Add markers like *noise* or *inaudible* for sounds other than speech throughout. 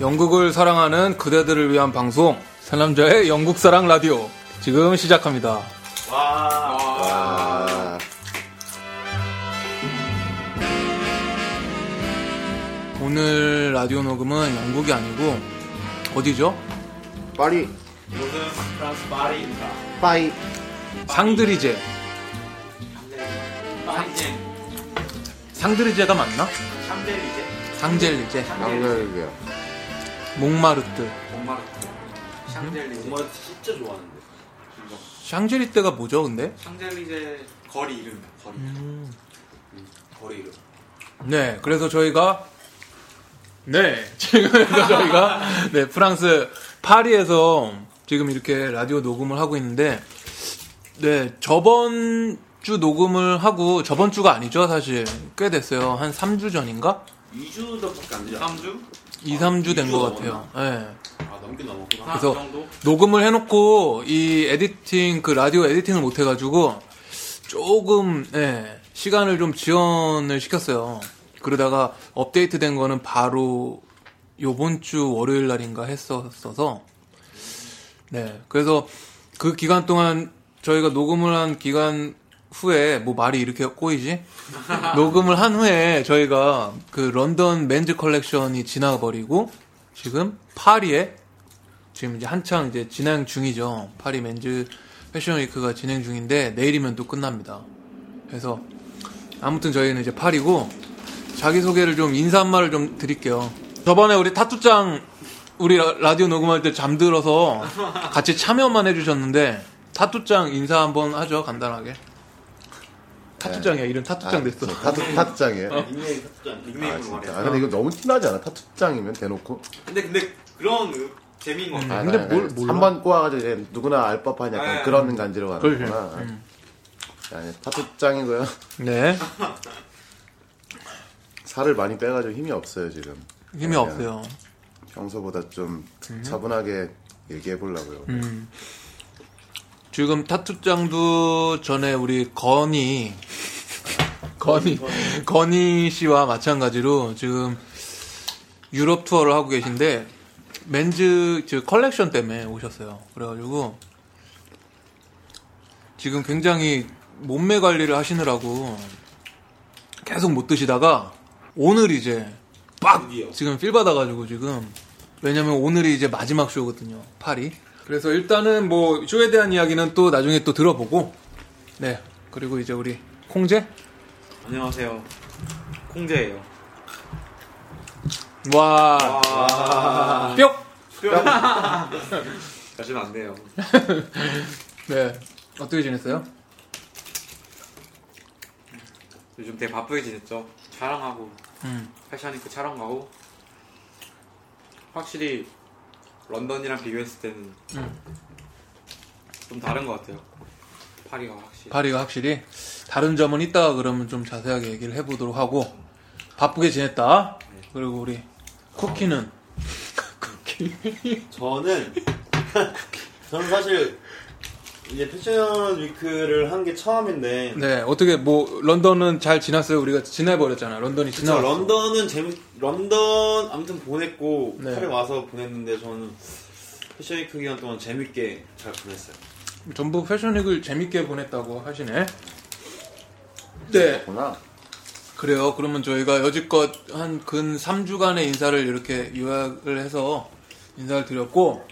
영국을 사랑하는 그대들을 위한 방송 사남자의 영국 사랑 라디오 지금 시작합니다. 아, 오늘 라디오 녹음은 영국이 아니고 어디죠? 파리, 프랑스 파리입니다. 파이. 상드리제. 파리젠, 상드리제가 맞나? 샹젤리제, 상젤리제. 양갈비요. 몽마르트. 몽마르트, 샹젤리제. 정말 진짜 좋아하는데. 샹젤리제가 뭐죠, 근데? 샹젤리제 거리 이름이야. 거리. 거리 이름. 네, 그래서 저희가 네, 지금 저희가 네, 프랑스 파리에서 지금 이렇게 라디오 녹음을 하고 있는데 네, 저번 주 녹음을 하고 저번 주가 아니죠, 사실. 꽤 됐어요. 한 3주 전인가? 2주밖에 안 되지. 3주? 2, 3주 된 이주 것 같아요. 네. 아, 넘긴 넘었구나. 그래서 정도? 녹음을 해놓고 이 에디팅 그 라디오 에디팅을 못 해가지고 조금 예, 시간을 좀 지연을 시켰어요. 그러다가 업데이트 된 거는 바로 요번 주 월요일 날인가 했었어서 네 그래서 그 기간 동안 저희가 녹음을 한 기간 후에 뭐 말이 이렇게 꼬이지? 녹음을 한 후에 저희가 그 런던 men's 컬렉션이 지나버리고 지금 파리에 지금 이제 한창 이제 진행 중이죠. 파리 men's 패션 week가 진행 중인데 내일이면 또 끝납니다. 그래서 아무튼 저희는 이제 파리고 자기 소개를 좀 인사 한 말을 좀 드릴게요. 저번에 우리 타투짱 우리 라- 라디오 녹음할 때 잠들어서 같이 참여만 해주셨는데 타투짱 인사 한번 하죠 간단하게. 타투짱이야 이름 타투짱 됐어. 네, 타투, 타투장이에요. 닉네임 타투장. 아, 닉네임으로 진짜. 말해. 아, 근데 이거 너무 티나지 않아? 타투장이면 대놓고. 근데, 근데 그런 그 재미인 것 같아. 음. 근데 뭘 몰라? 한번 꼬아가지고 이제 누구나 알 법한 약간 네. 그런 간지로 가는 그렇지. 거구나. 음. 아니, 타투장이고요. 네 *laughs* 살을 많이 빼가지고 힘이 없어요, 지금. 힘이 없어요. 평소보다 좀 차분하게 얘기해 보려고요. 음. 지금 타투짱도 전에 우리 건이 건이 건이 씨와 마찬가지로 지금 유럽 투어를 하고 계신데 men's 저 컬렉션 때문에 오셨어요. 그래가지고 지금 굉장히 몸매 관리를 하시느라고 계속 못 드시다가 오늘 이제 빡 드디어. 지금 필 받아가지고 지금 왜냐면 오늘이 이제 마지막 쇼거든요 파리 그래서 일단은 뭐 쇼에 대한 이야기는 또 나중에 또 들어보고 네 그리고 이제 우리 콩제 안녕하세요. 콩제예요. 와 와. 뿅! *laughs* 가시면 안 돼요. *laughs* 네 어떻게 지냈어요? 요즘 되게 바쁘게 지냈죠. 촬영하고, 음. 패션위크 촬영 가고. 확실히 런던이랑 비교했을 때는 음. 좀 다른 것 같아요. 파리가 확실히. 파리가 확실히 다른 점은 이따가 그러면 좀 자세하게 얘기를 해보도록 하고 바쁘게 지냈다 그리고 우리 쿠키는 *laughs* 쿠키 저는, *laughs* 저는 사실, 이제 패션 위크를 한 게 처음인데, 네 어떻게 뭐 런던은 잘 지났어요 우리가 지내버렸잖아 런던이 지나 런던은 재밌, 런던 아무튼 보냈고, 네. 파리 와서 보냈는데, 저는 패션 위크 기간 동안 재밌게 잘 보냈어요. 전부 패션 위크를 재밌게 보냈다고 하시네. 네, 구나. 그래요. 그러면 저희가 여지껏 한 근 3주간의 인사를 이렇게 요약을 해서 인사를 드렸고,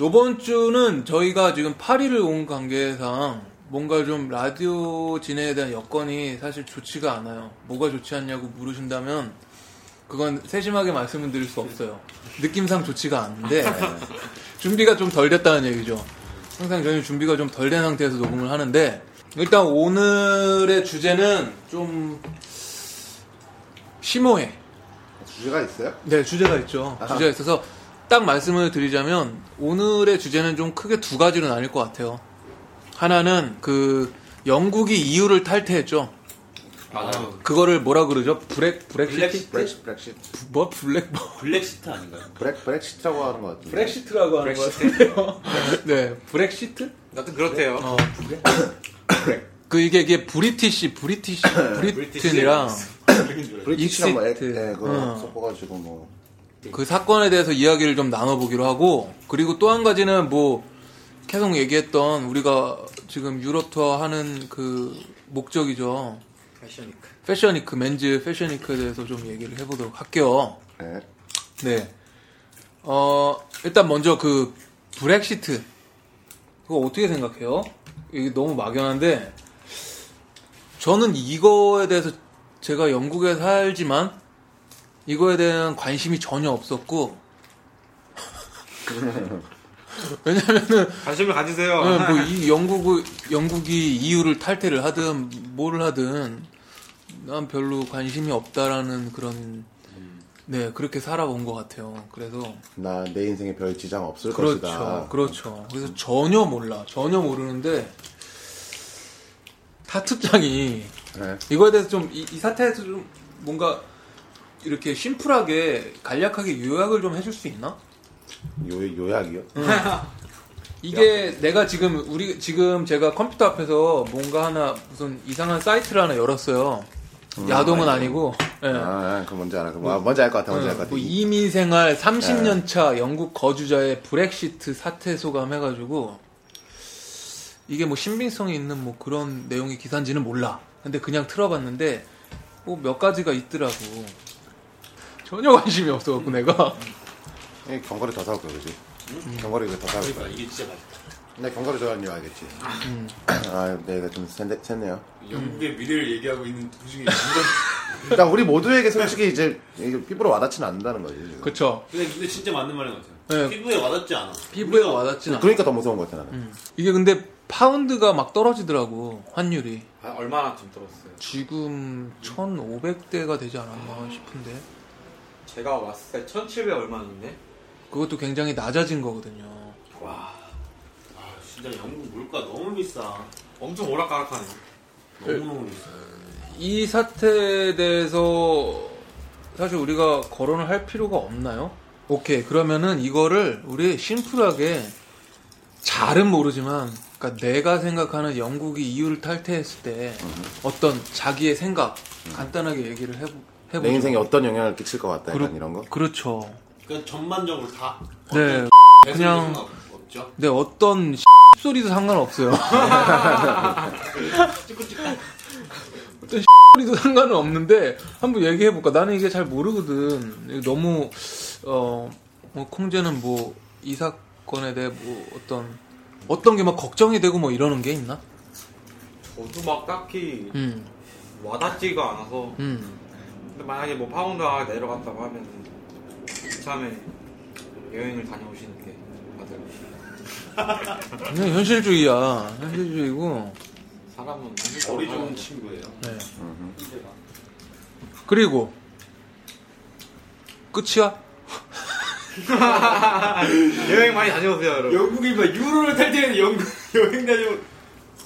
요번 주는 저희가 지금 파리를 온 관계상 뭔가 좀 라디오 진행에 대한 여건이 사실 좋지가 않아요. 뭐가 좋지 않냐고 물으신다면, 그건 세심하게 말씀을 드릴 수 없어요. 느낌상 좋지가 않은데, *laughs* 준비가 좀 덜 됐다는 얘기죠. 항상 저희는 준비가 좀 덜 된 상태에서 녹음을 하는데, 일단 오늘의 주제는 좀 심오해. 주제가 있어요? 네, 주제가 있죠. 주제가 있어서 딱 말씀을 드리자면 오늘의 주제는 좀 크게 두 가지로 나뉠 것 같아요. 하나는 그 영국이 EU를 탈퇴했죠. 맞아요. 그거를 뭐라 그러죠? 브렉 브렉시트? 블랙시트? 브렉시, 브렉시트. 뭐 브렉 뭐 블랙시트 아닌가요? 브렉, 브렉시트라고 하는 것 같은데. 브렉시트라고 하는 것 브렉시트? 같아요. 네, 브렉시트? 여튼 그렇대요. 어, 그 이게 이게 British British Britain이랑 British랑 뭐, 에. 네, 그거 어. 섞어가지고 뭐. 그 사건에 대해서 이야기를 좀 나눠보기로 하고 그리고 또 한 가지는 뭐 계속 얘기했던 우리가 지금 유럽 투어 하는 그 목적이죠. 패션위크. 패션위크, men's 패션위크에 대해서 좀 얘기를 해보도록 할게요. 네. 네. 어, 일단 먼저 그 브렉시트. 그거 어떻게 생각해요? 이게 너무 막연한데, 저는 이거에 대해서 제가 영국에 살지만, 이거에 대한 관심이 전혀 없었고, 왜냐면은, 관심을 가지세요. 네, 뭐이 영국 영국이 EU를 탈퇴를 하든 뭐를 하든 난 별로 관심이 없다라는 그런 네 그렇게 살아온 것 같아요. 그래서 나 내 인생에 별 지장 없을 그렇죠, 것이다. 그렇죠. 그래서 전혀 몰라, 전혀 모르는데 타투장이 네. 이거에 대해서 좀 이 사태에서 좀 뭔가 이렇게 심플하게 간략하게 요약을 좀 해줄 수 있나? 요, 요약이요? *laughs* 이게 내가 지금 우리 지금 제가 컴퓨터 앞에서 뭔가 하나 무슨 이상한 사이트를 하나 열었어요. 야동은 아니 고 예. 아, 그 뭔지 알아. 그 뭐, 뭔지 알 것 같아. 뭔지 알것 같아. 뭐 이민 생활 30년 차 영국 거주자의 브렉시트 사태 소감 해가지고 이게 뭐 신빙성이 있는 뭐 그런 내용의 기사인지는 몰라. 근데 그냥 틀어봤는데 뭐 몇 가지가 있더라고. 전혀 관심이 없어갖고 내가 이 견과류 더 사올 거야, 그지? 견과류 이거 더 사올 거야. 그러니까 이게 진짜 맛있다. 내 견과류 좋아하는 이유 알겠지? *clears throat* 아, 내가 좀 샜네, 샜네요. 영국의 미래를 얘기하고 있는 도중에 완전. 그러니까 우리 모두에게 솔직히 이제 이게 피부로 와닿지는 않는다는 거지. 지금. 그쵸. 근데, 근데 진짜 맞는 말인 것 같아요. 네. 피부에 와닿지 않아. 피부에 와닿진 않아. 그러니까 더 무서운 것 같아, 나는. 이게 근데 파운드가 막 떨어지더라고 환율이. 아, 얼마나 좀 들었어요. 지금 1,500대가 되지 않았나 싶은데 제가 왔을 때 1,700 얼마였는데? 그것도 굉장히 낮아진 거거든요. 와. 아, 진짜 영국 물가 너무 비싸. 엄청 오락가락하네. 너무너무 비싸. 이 사태에 대해서 사실 우리가 거론을 할 필요가 없나요? 오케이 그러면은 이거를 우리 심플하게 잘은 모르지만 그러니까 내가 생각하는 영국이 EU를 탈퇴했을 때 어떤 자기의 생각 간단하게 얘기를 해보, 해보죠. 내 인생에 어떤 영향을 끼칠 것 같다, 약간 그렇- 이런 거? 그렇죠. 그러니까 전반적으로 다. 네. 그냥- 없죠. 네 어떤 소리도 상관없어요. *laughs* 어떤 소리도 상관은 없는데 한번 얘기해 볼까? 나는 이게 잘 모르거든. 너무 어 뭐, 콩제는 뭐 이 사건에 대해 뭐 어떤 어떤 게 막 걱정이 되고 뭐 이러는 게 있나? 저도 막 딱히 음, 와닿지가 않아서. 음, 근데 만약에 뭐 파운드가 내려갔다고 하면 참에 여행을 다녀오시는 게 다들 그냥 현실주의야. 현실주의고. 사람은 머리 좋은 친구예요. 네. 그리고 끝이야? *laughs* 여행 많이 다녀오세요 여러분 영국이 막 유로를 탈 때는 영국 *laughs* 여행 다녀.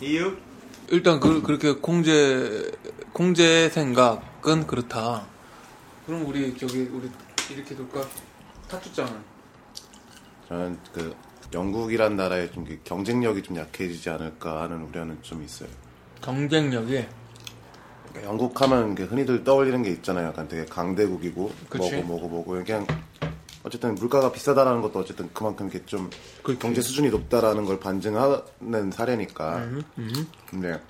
이유? 일단 그, 그렇게 콩제 콩제의 생각 은 그렇다. 그럼 우리 저기 우리 이렇게 둘까? 타투장은 저는 그 영국이란 나라의 좀 이렇게 경쟁력이 좀 약해지지 않을까 하는 우려는 좀 있어요. 경쟁력이 그러니까 영국 하면 흔히들 떠올리는 게 있잖아요. 약간 되게 강대국이고 그치. 뭐고 뭐고 뭐고 그냥 어쨌든 물가가 비싸다라는 것도 어쨌든 그만큼 이렇게 좀 그치. 경제 수준이 높다라는 걸 반증하는 사례니까. 음, 음. 근데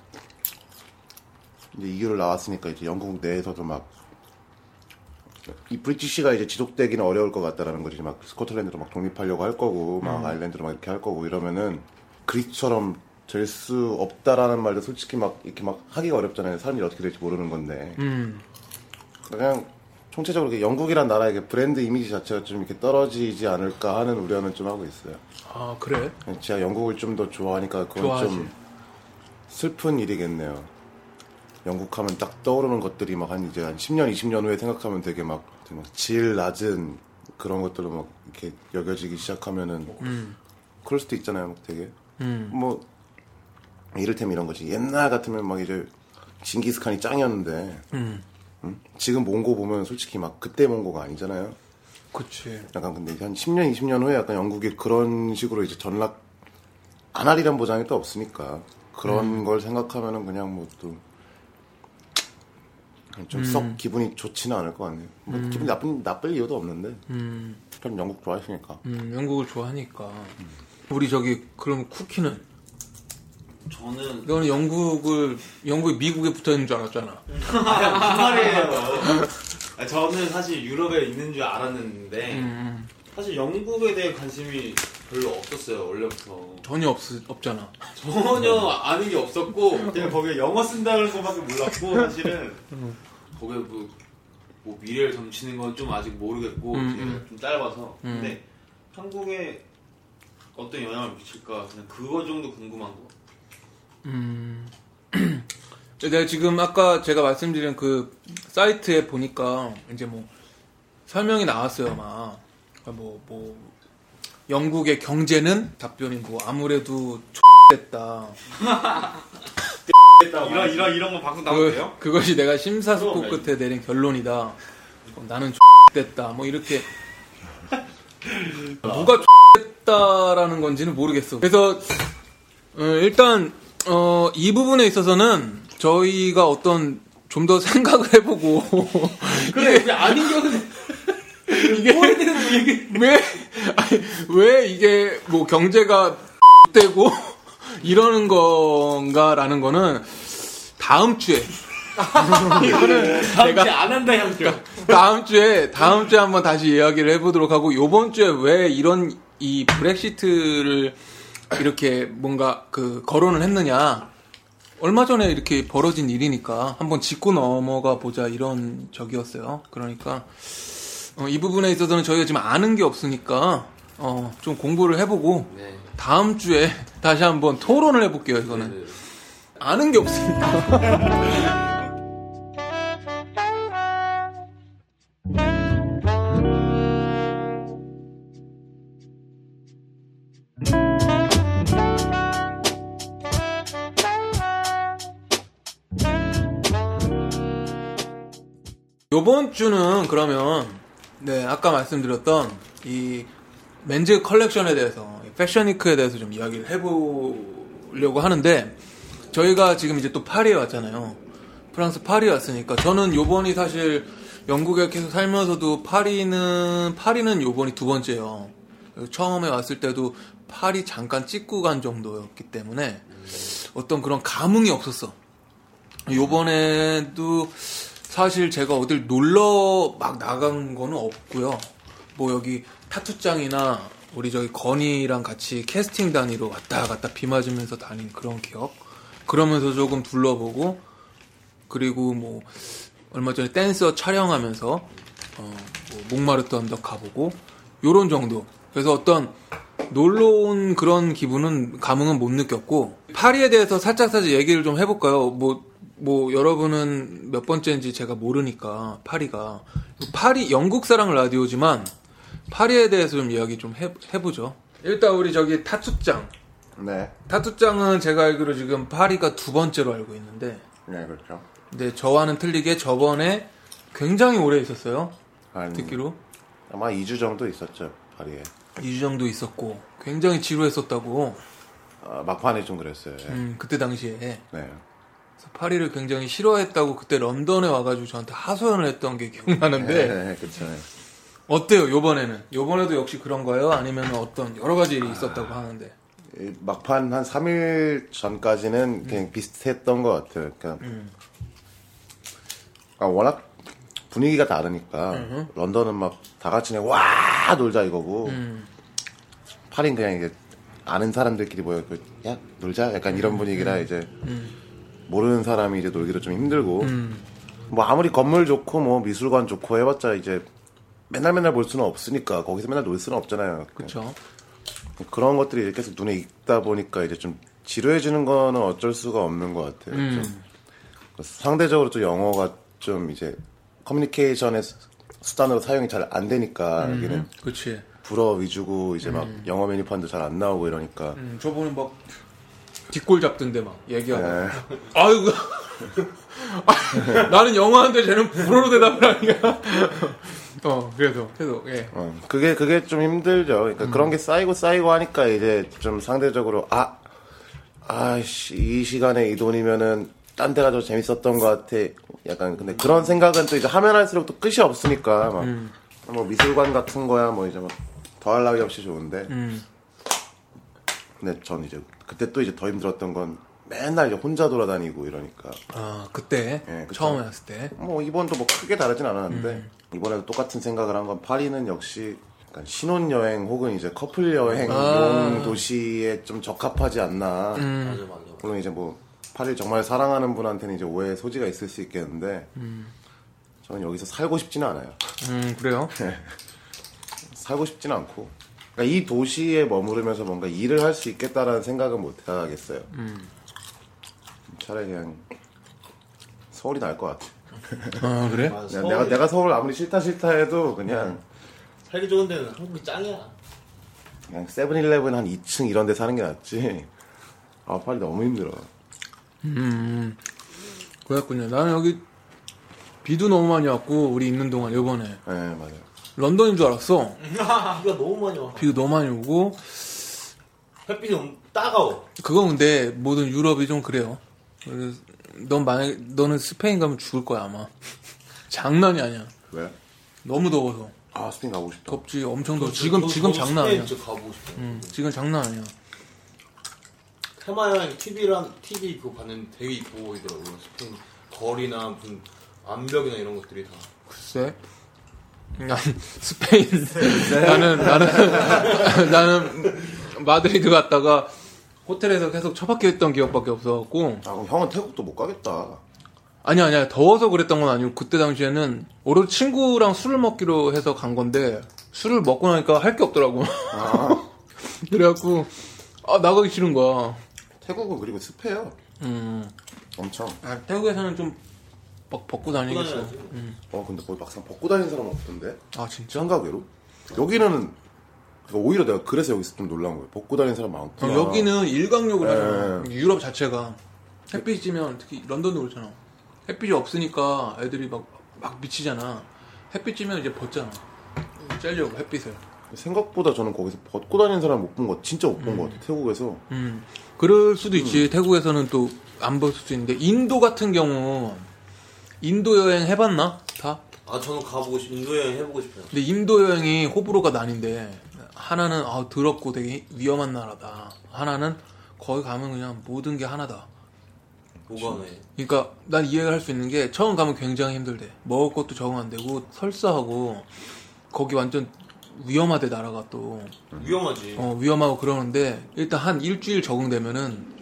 이제 이유를 나왔으니까 이제 영국 내에서도 막 이 브리티시가 이제 지속되기는 어려울 것 같다라는 거지 막 스코틀랜드로 막 독립하려고 할 거고 막 아일랜드로 막 이렇게 할 거고 이러면은 그리스처럼 될 수 없다라는 말도 솔직히 막 이렇게 막 하기가 어렵잖아요 사람들이 어떻게 될지 모르는 건데 음. 그냥 총체적으로 영국이란 나라의 그 브랜드 이미지 자체가 좀 이렇게 떨어지지 않을까 하는 우려는 좀 하고 있어요 아 그래? 제가 영국을 좀 더 좋아하니까 그건 좋아하지. 좀 슬픈 일이겠네요. 영국 하면 딱 떠오르는 것들이 막 한 이제 한 10년, 20년 후에 생각하면 되게 막, 되게 막 질 낮은 그런 것들로 막 이렇게 여겨지기 시작하면은 음. 그럴 수도 있잖아요. 막 되게 음. 뭐 이를테면 이런 거지. 옛날 같으면 막 이제 징기스칸이 짱이었는데 음. 응? 지금 몽고 보면 솔직히 막 그때 몽고가 아니잖아요. 그치. 약간 근데 한 10년, 20년 후에 약간 영국이 그런 식으로 이제 전락 안 하리란 보장이 또 없으니까 그런 걸 생각하면은 그냥 뭐 또 좀썩 기분이 좋지는 않을 것 같네요. 뭐 기분 나쁜 나쁠 이유도 없는데. 음, 전 영국 좋아하시니까. 음, 영국을 좋아하니까. 우리 저기 그럼 쿠키는 저는 너는 영국을 영국이 미국에 붙어 있는 줄 알았잖아. *laughs* 무슨 말이에요. 아, 저는 사실 유럽에 있는 줄 알았는데 음, 사실 영국에 대해 관심이 별로 없었어요 원래부터 전혀 없 없잖아. 전혀 아는 게 없었고 그냥 거기에 영어 쓴다는 것밖에 몰랐고 사실은 거기에 뭐, 뭐 미래를 점치는 건 좀 아직 모르겠고 음, 제가 음. 좀 짧아서 음. 근데 한국에 어떤 영향을 미칠까 그냥 그거 정도 궁금한 거 음. *clears throat* 내가 지금 아까 제가 말씀드린 그 사이트에 보니까 이제 뭐 설명이 나왔어요, 막. 뭐, 뭐, 영국의 경제는 답변이 뭐 아무래도 됐다. 이런 이런 이런 거 방송 나와도 돼요? 그, 그것이 내가 심사숙고. 끝에 내린 결론이다. 어, 나는 됐다. 뭐 이렇게 *laughs* 누가 됐다라는 건지는 모르겠어. 그래서 어, 일단 어, 이 부분에 있어서는 저희가 어떤 좀 더 *laughs* 생각을 해보고 그래 왜 아닌 경우는 이게 왜 *laughs* 아니, 왜 이게 뭐 경제가 *laughs* 되고 *laughs* 이러는 건가라는 거는 다음 주에. 이거는 내가 내가 안 한다 형들 다음 주에 다음 주에 한번 다시 이야기를 해보도록 하고 요번 주에 왜 이런 이 브렉시트를 이렇게 뭔가 그 거론을 했느냐. 얼마 전에 이렇게 벌어진 일이니까 한번 짚고 넘어가 보자 이런 적이었어요. 그러니까 어, 이 부분에 있어서는 저희가 지금 아는 게 없으니까 어, 좀 공부를 해보고 네. 다음 주에 다시 한번 토론을 해볼게요. 이거는 아는 게 없으니까. *laughs* 요번 주는 그러면 네 아까 말씀드렸던 이 맨즈 컬렉션에 대해서 이 패션위크에 대해서 좀 이야기를 해보려고 하는데 저희가 지금 이제 또 파리에 왔잖아요. 프랑스 파리에 왔으니까 저는 요번이 사실 영국에 계속 살면서도 파리는 파리는 요번이 두 번째예요. 처음에 왔을 때도 파리 잠깐 찍고 간 정도였기 때문에 어떤 그런 감흥이 없었어. 요번에도 사실 제가 어딜 놀러 막 나간 거는 없고요. 뭐 여기 타투장이나 우리 저기 건이랑 같이 캐스팅 단위로 왔다 갔다 비 맞으면서 다닌 그런 기억. 그러면서 조금 둘러보고 그리고 뭐 얼마 전에 댄서 촬영하면서 어, 뭐 목마르트 언덕 가보고 요런 정도. 그래서 어떤 놀러 온 그런 기분은 감흥은 못 느꼈고 파리에 대해서 살짝 살짝 얘기를 좀 해볼까요? 뭐 뭐 여러분은 몇 번째인지 제가 모르니까 파리가 파리 영국 사랑 라디오지만 파리에 대해서 좀 이야기 좀 해, 해보죠. 일단 우리 저기 타투장 네. 타투장은 제가 알기로 지금 파리가 두 번째로 알고 있는데 네, 그렇죠. 근데 저와는 틀리게 저번에 굉장히 오래 있었어요. 한 듣기로 아마 2주 정도 있었죠, 파리에. 2주 정도 있었고 굉장히 지루했었다고 아, 막판에 좀 그랬어요. 예. 음, 그때 당시에 네. 파리를 굉장히 싫어했다고 그때 런던에 와가지고 저한테 하소연을 했던 게 기억나는데 네. 네. 어때요 요번에는? 요번에도 역시 그런 거예요? 아니면 어떤 여러 가지 일이 있었다고 하는데? 이 막판 한 3일 전까지는 그냥 비슷했던 것 같아요. 그러니까 아, 워낙 분위기가 다르니까 런던은 막 다 같이 그냥 와 놀자 이거고 파리는 그냥 이제 아는 사람들끼리 모여 그, 야 놀자? 약간 이런 분위기라 이제 모르는 사람이 이제 놀기도 좀 힘들고. 뭐 아무리 건물 좋고 뭐 미술관 좋고 해봤자 이제 맨날 맨날 볼 수는 없으니까 거기서 맨날 놀 수는 없잖아요. 그쵸. 그런 것들이 이제 계속 눈에 익다 보니까 이제 좀 지루해지는 거는 어쩔 수가 없는 것 같아요. 음. 좀 상대적으로 또 영어가 좀 이제 커뮤니케이션의 수- 수단으로 사용이 잘 안 되니까 여기는. 그치. 불어 위주고 이제 막 영어 메뉴판도 잘 안 나오고 이러니까. 음, 저번에 막 뒷골 잡던데 막 얘기하고 네. 아이고 *laughs* 나는 영어하는데 쟤는 불어로 대답을 하니까 *laughs* 어 그래서 그래서 예 어, 그게 그게 좀 힘들죠. 그러니까 그런 게 쌓이고 쌓이고 하니까 이제 좀 상대적으로 아 아씨 이 시간에 이 돈이면은 딴 데가 더 재밌었던 것 같아. 약간 근데 그런 생각은 또 이제 하면 할수록 또 끝이 없으니까 막뭐 미술관 같은 거야 뭐 이제 막 더할 나위 없이 좋은데. 음. 근데 전 이제 그때 또 이제 더 힘들었던 건 맨날 이제 혼자 돌아다니고 이러니까 아 그때 예. 처음에 왔을 때. 뭐 이번도 뭐 크게 다르진 않았는데 이번에도 똑같은 생각을 한 건 파리는 역시 약간 신혼여행 혹은 이제 커플 여행 아. 용 도시에 좀 적합하지 않나 음. 맞아 맞아. 물론 이제 뭐 파리를 정말 사랑하는 분한테는 이제 오해의 소지가 있을 수 있겠는데 저는 여기서 살고 싶지는 않아요 음 그래요? *laughs* 살고 싶지는 않고 그러니까 이 도시에 머무르면서 뭔가 일을 할 수 있겠다라는 생각은 못 하겠어요 차라리 그냥 서울이 나을 것 같아 아 그래? 맞아. 그냥 내가, 내가 서울 아무리 싫다 싫다 해도 그냥 살기 좋은 데는 한국이 짱이야. 그냥 세븐일레븐 한 2층 이런 데 사는 게 낫지. 아, 파리 너무 힘들어. 음 그랬군요. 나는 여기 비도 너무 많이 왔고 우리 있는 동안 요번에 네, 맞아요. 런던인 줄 알았어. *laughs* 비가 너무 많이 와. 비도 너무 많이 오고 햇빛이 너무 따가워. 그거 근데 모든 유럽이 좀 그래요. 그래서 넌 만약 너는 스페인 가면 죽을 거야 아마. *laughs* 장난이 아니야. 왜? 너무 더워서 아, 스페인 가고 싶다. 덥지 엄청 더워. 지금 지금 장난 아니야. 진짜 가보고 싶어. 음, 지금 장난 아니야. 테마 여행 TV랑 TV 그거 봤는데 되게 이뻐 보이더라고요. 스페인 거리나 무슨 암벽이나 이런 것들이 다. 글쎄. 난 스페인. 나는 나는 나는 마드리드 갔다가 호텔에서 계속 처박혀 있던 기억밖에 없어갖고. 아, 그럼 형은 태국도 못 가겠다. 아니 아니야. 더워서 그랬던 건 아니고 그때 당시에는 오로지 친구랑 술을 먹기로 해서 간 건데 술을 먹고 나니까 할 게 없더라고. *laughs* 그래갖고 아 나가기 싫은 거야. 태국은 그리고 습해요. 음. 엄청. 아, 태국에서는 좀 막 벗고 다니겠어 다녀야지. 어, 근데 거기 막상 벗고 다니는 사람은 없던데? 아 진짜 생각외로? 여기는, 그러니까 오히려 내가 그래서 여기서 좀 놀란 거예요. 벗고 다니는 사람 많구나. 어, 여기는 일광욕을 하잖아. 네. 유럽 자체가 햇빛이 찌면 특히 런던도 그렇잖아. 햇빛이 없으니까 애들이 막, 막 미치잖아. 햇빛 찌면 이제 벗잖아. 쬐려고 햇빛을. 생각보다 저는 거기서 벗고 다니는 사람 못 본 거, 진짜 못본거 같아. 태국에서. 음. 그럴 수도 있지. 태국에서는 또 안 벗을 수 있는데 인도 같은 경우 인도 여행 해봤나? 다? 아 저는 가보고 싶. 인도 여행 해보고 싶어요. 근데 인도 여행이 호불호가 나뉜데 하나는 아 더럽고 되게 위험한 나라다. 하나는 거기 가면 그냥 모든 게 하나다. 뭐가 네. 그러니까 난 이해를 할 수 있는 게 처음 가면 굉장히 힘들대. 먹을 것도 적응 안 되고 설사하고 거기 완전 위험하대 나라가 또 위험하지. 어, 위험하고 그러는데 일단 한 일주일 적응되면은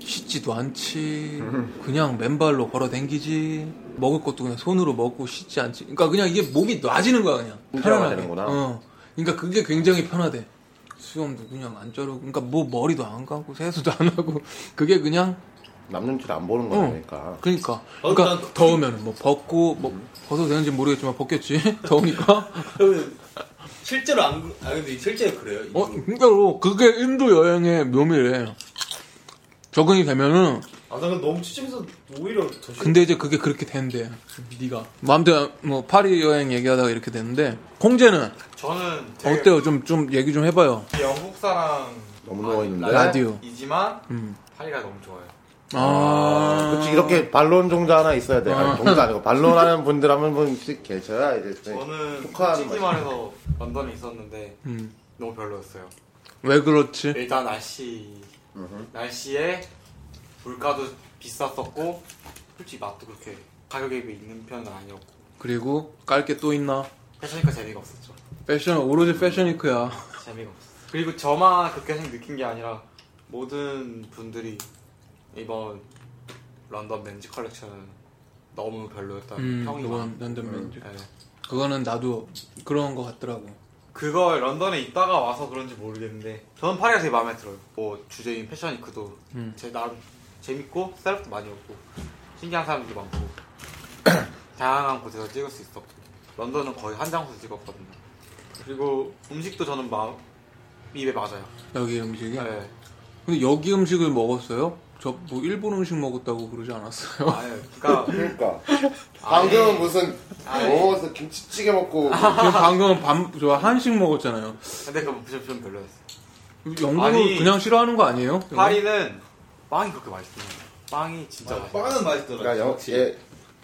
씻지도 않지. 그냥 맨발로 걸어 댕기지. 먹을 것도 그냥 손으로 먹고 씻지 않지. 그러니까 그냥 이게 목이 놔지는 거야 그냥. 편안하게. 되는구나. 어. 그러니까 그게 굉장히 편하대. 수염도 그냥 안 자르고. 그러니까 뭐 머리도 안 감고 세수도 안 하고. 그게 그냥 남 눈치를 안 보는 어. 거니까. 그러니까. 어, 그러니까 난 그- 더우면 뭐 벗고 뭐 벗어도 되는지 모르겠지만 벗겠지. *laughs* 더우니까. 그러면 실제로 안, 그- 아 근데 실제로 그래요. 어 진짜로 그게 인도 여행의 묘미래 적응이 되면은 아 나는 너무 취침해서 오히려 더 싫어. 근데 이제 그게 그렇게 된대 네가 마음대로 뭐 파리 여행 얘기하다가 이렇게 됐는데 홍재는 저는 되게 어때요 좀 좀 얘기 좀 해봐요 영국 사람 너무 누워 있는데. 라디오 이지만 음. 파리가 너무 좋아요. 아 그렇지 이렇게 반론 종자 하나 있어야 돼. 아니, 어. 종자 아니고 *laughs* 반론하는 분들 한 분씩 계셔야 이제 네. 저는 축하하는 솔직히. 말해서 런던에 있었는데 음. 너무 별로였어요. 왜 그렇지 일단 날씨 날씨에 물가도 비쌌었고 솔직히 맛도 그렇게 가격에 있는 편은 아니었고 그리고 깔 게 또 있나 패션이니까 재미가 없었죠. 패션 오로지 패션이크야 재미가 없었어. 그리고 저만 그렇게 느낀 게 아니라 모든 분들이 이번 런던 맨즈 컬렉션은 너무 별로였다는 음 평이 많. 런던 맨즈 네. 그거는 나도 그런 거 같더라고 그걸 런던에 있다가 와서 그런지 모르겠는데 저는 파리가 되게 마음에 들어요. 뭐 주제인 패션위크도 음. 제 나름 재밌고 셀럽도 많이 없고 신기한 사람들도 많고 *coughs* 다양한 곳에서 찍을 수 있었고 런던은 거의 한 장소 찍었거든요. 그리고 음식도 저는 마음 입에 맞아요. 여기 음식이 네. 근데 여기 음식을 먹었어요? 저 뭐 일본 음식 먹었다고 그러지 않았어요? 아유, 그러니까 그러니까 방금은 무슨 뭐 무슨 김치찌개 먹고 지금 방금 밤, 저 한식 먹었잖아요. 근데 그건 좀, 좀 별로였어요. 영국은 아니, 그냥 싫어하는 거 아니에요? 파리는 빵이 그렇게 맛있어요. 빵이 진짜 맛있어. 빵은 맛있더라. 그러니까 영. 예,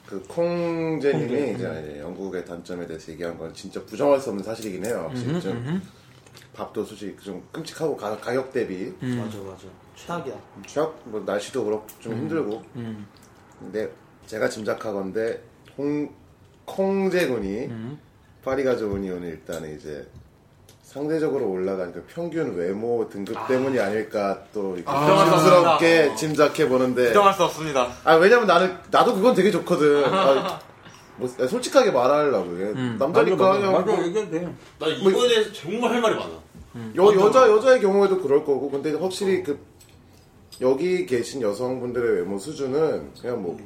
그 콩제님이 이제 영국의 단점에 대해서 얘기한 건 진짜 부정할 수 없는 사실이긴 해요. 확실히 좀 밥도 솔직히 좀 끔찍하고 가, 격 대비. 맞아 맞아. 최악이야. 취약 뭐 날씨도 그렇고 좀 힘들고. 근데 제가 짐작하건데 콩 콩제군이 파리가 좋은 이유는 일단은 이제 상대적으로 올라간 그 평균 외모 등급 때문이 아닐까 또수 조심스럽게 없습니다. 짐작해 보는데. 부정할 수 없습니다. 아 왜냐면 나는 나도 그건 되게 좋거든. 아, 뭐 솔직하게 말하려고 이게 남자니까 그냥 맞아, 뭐 얘기해도 돼. 나 이거에 대해서 정말 할 말이 많아. 여, 여자 여자의 경우에도 그럴 거고 근데 확실히 그 여기 계신 여성분들의 외모 수준은 그냥 뭐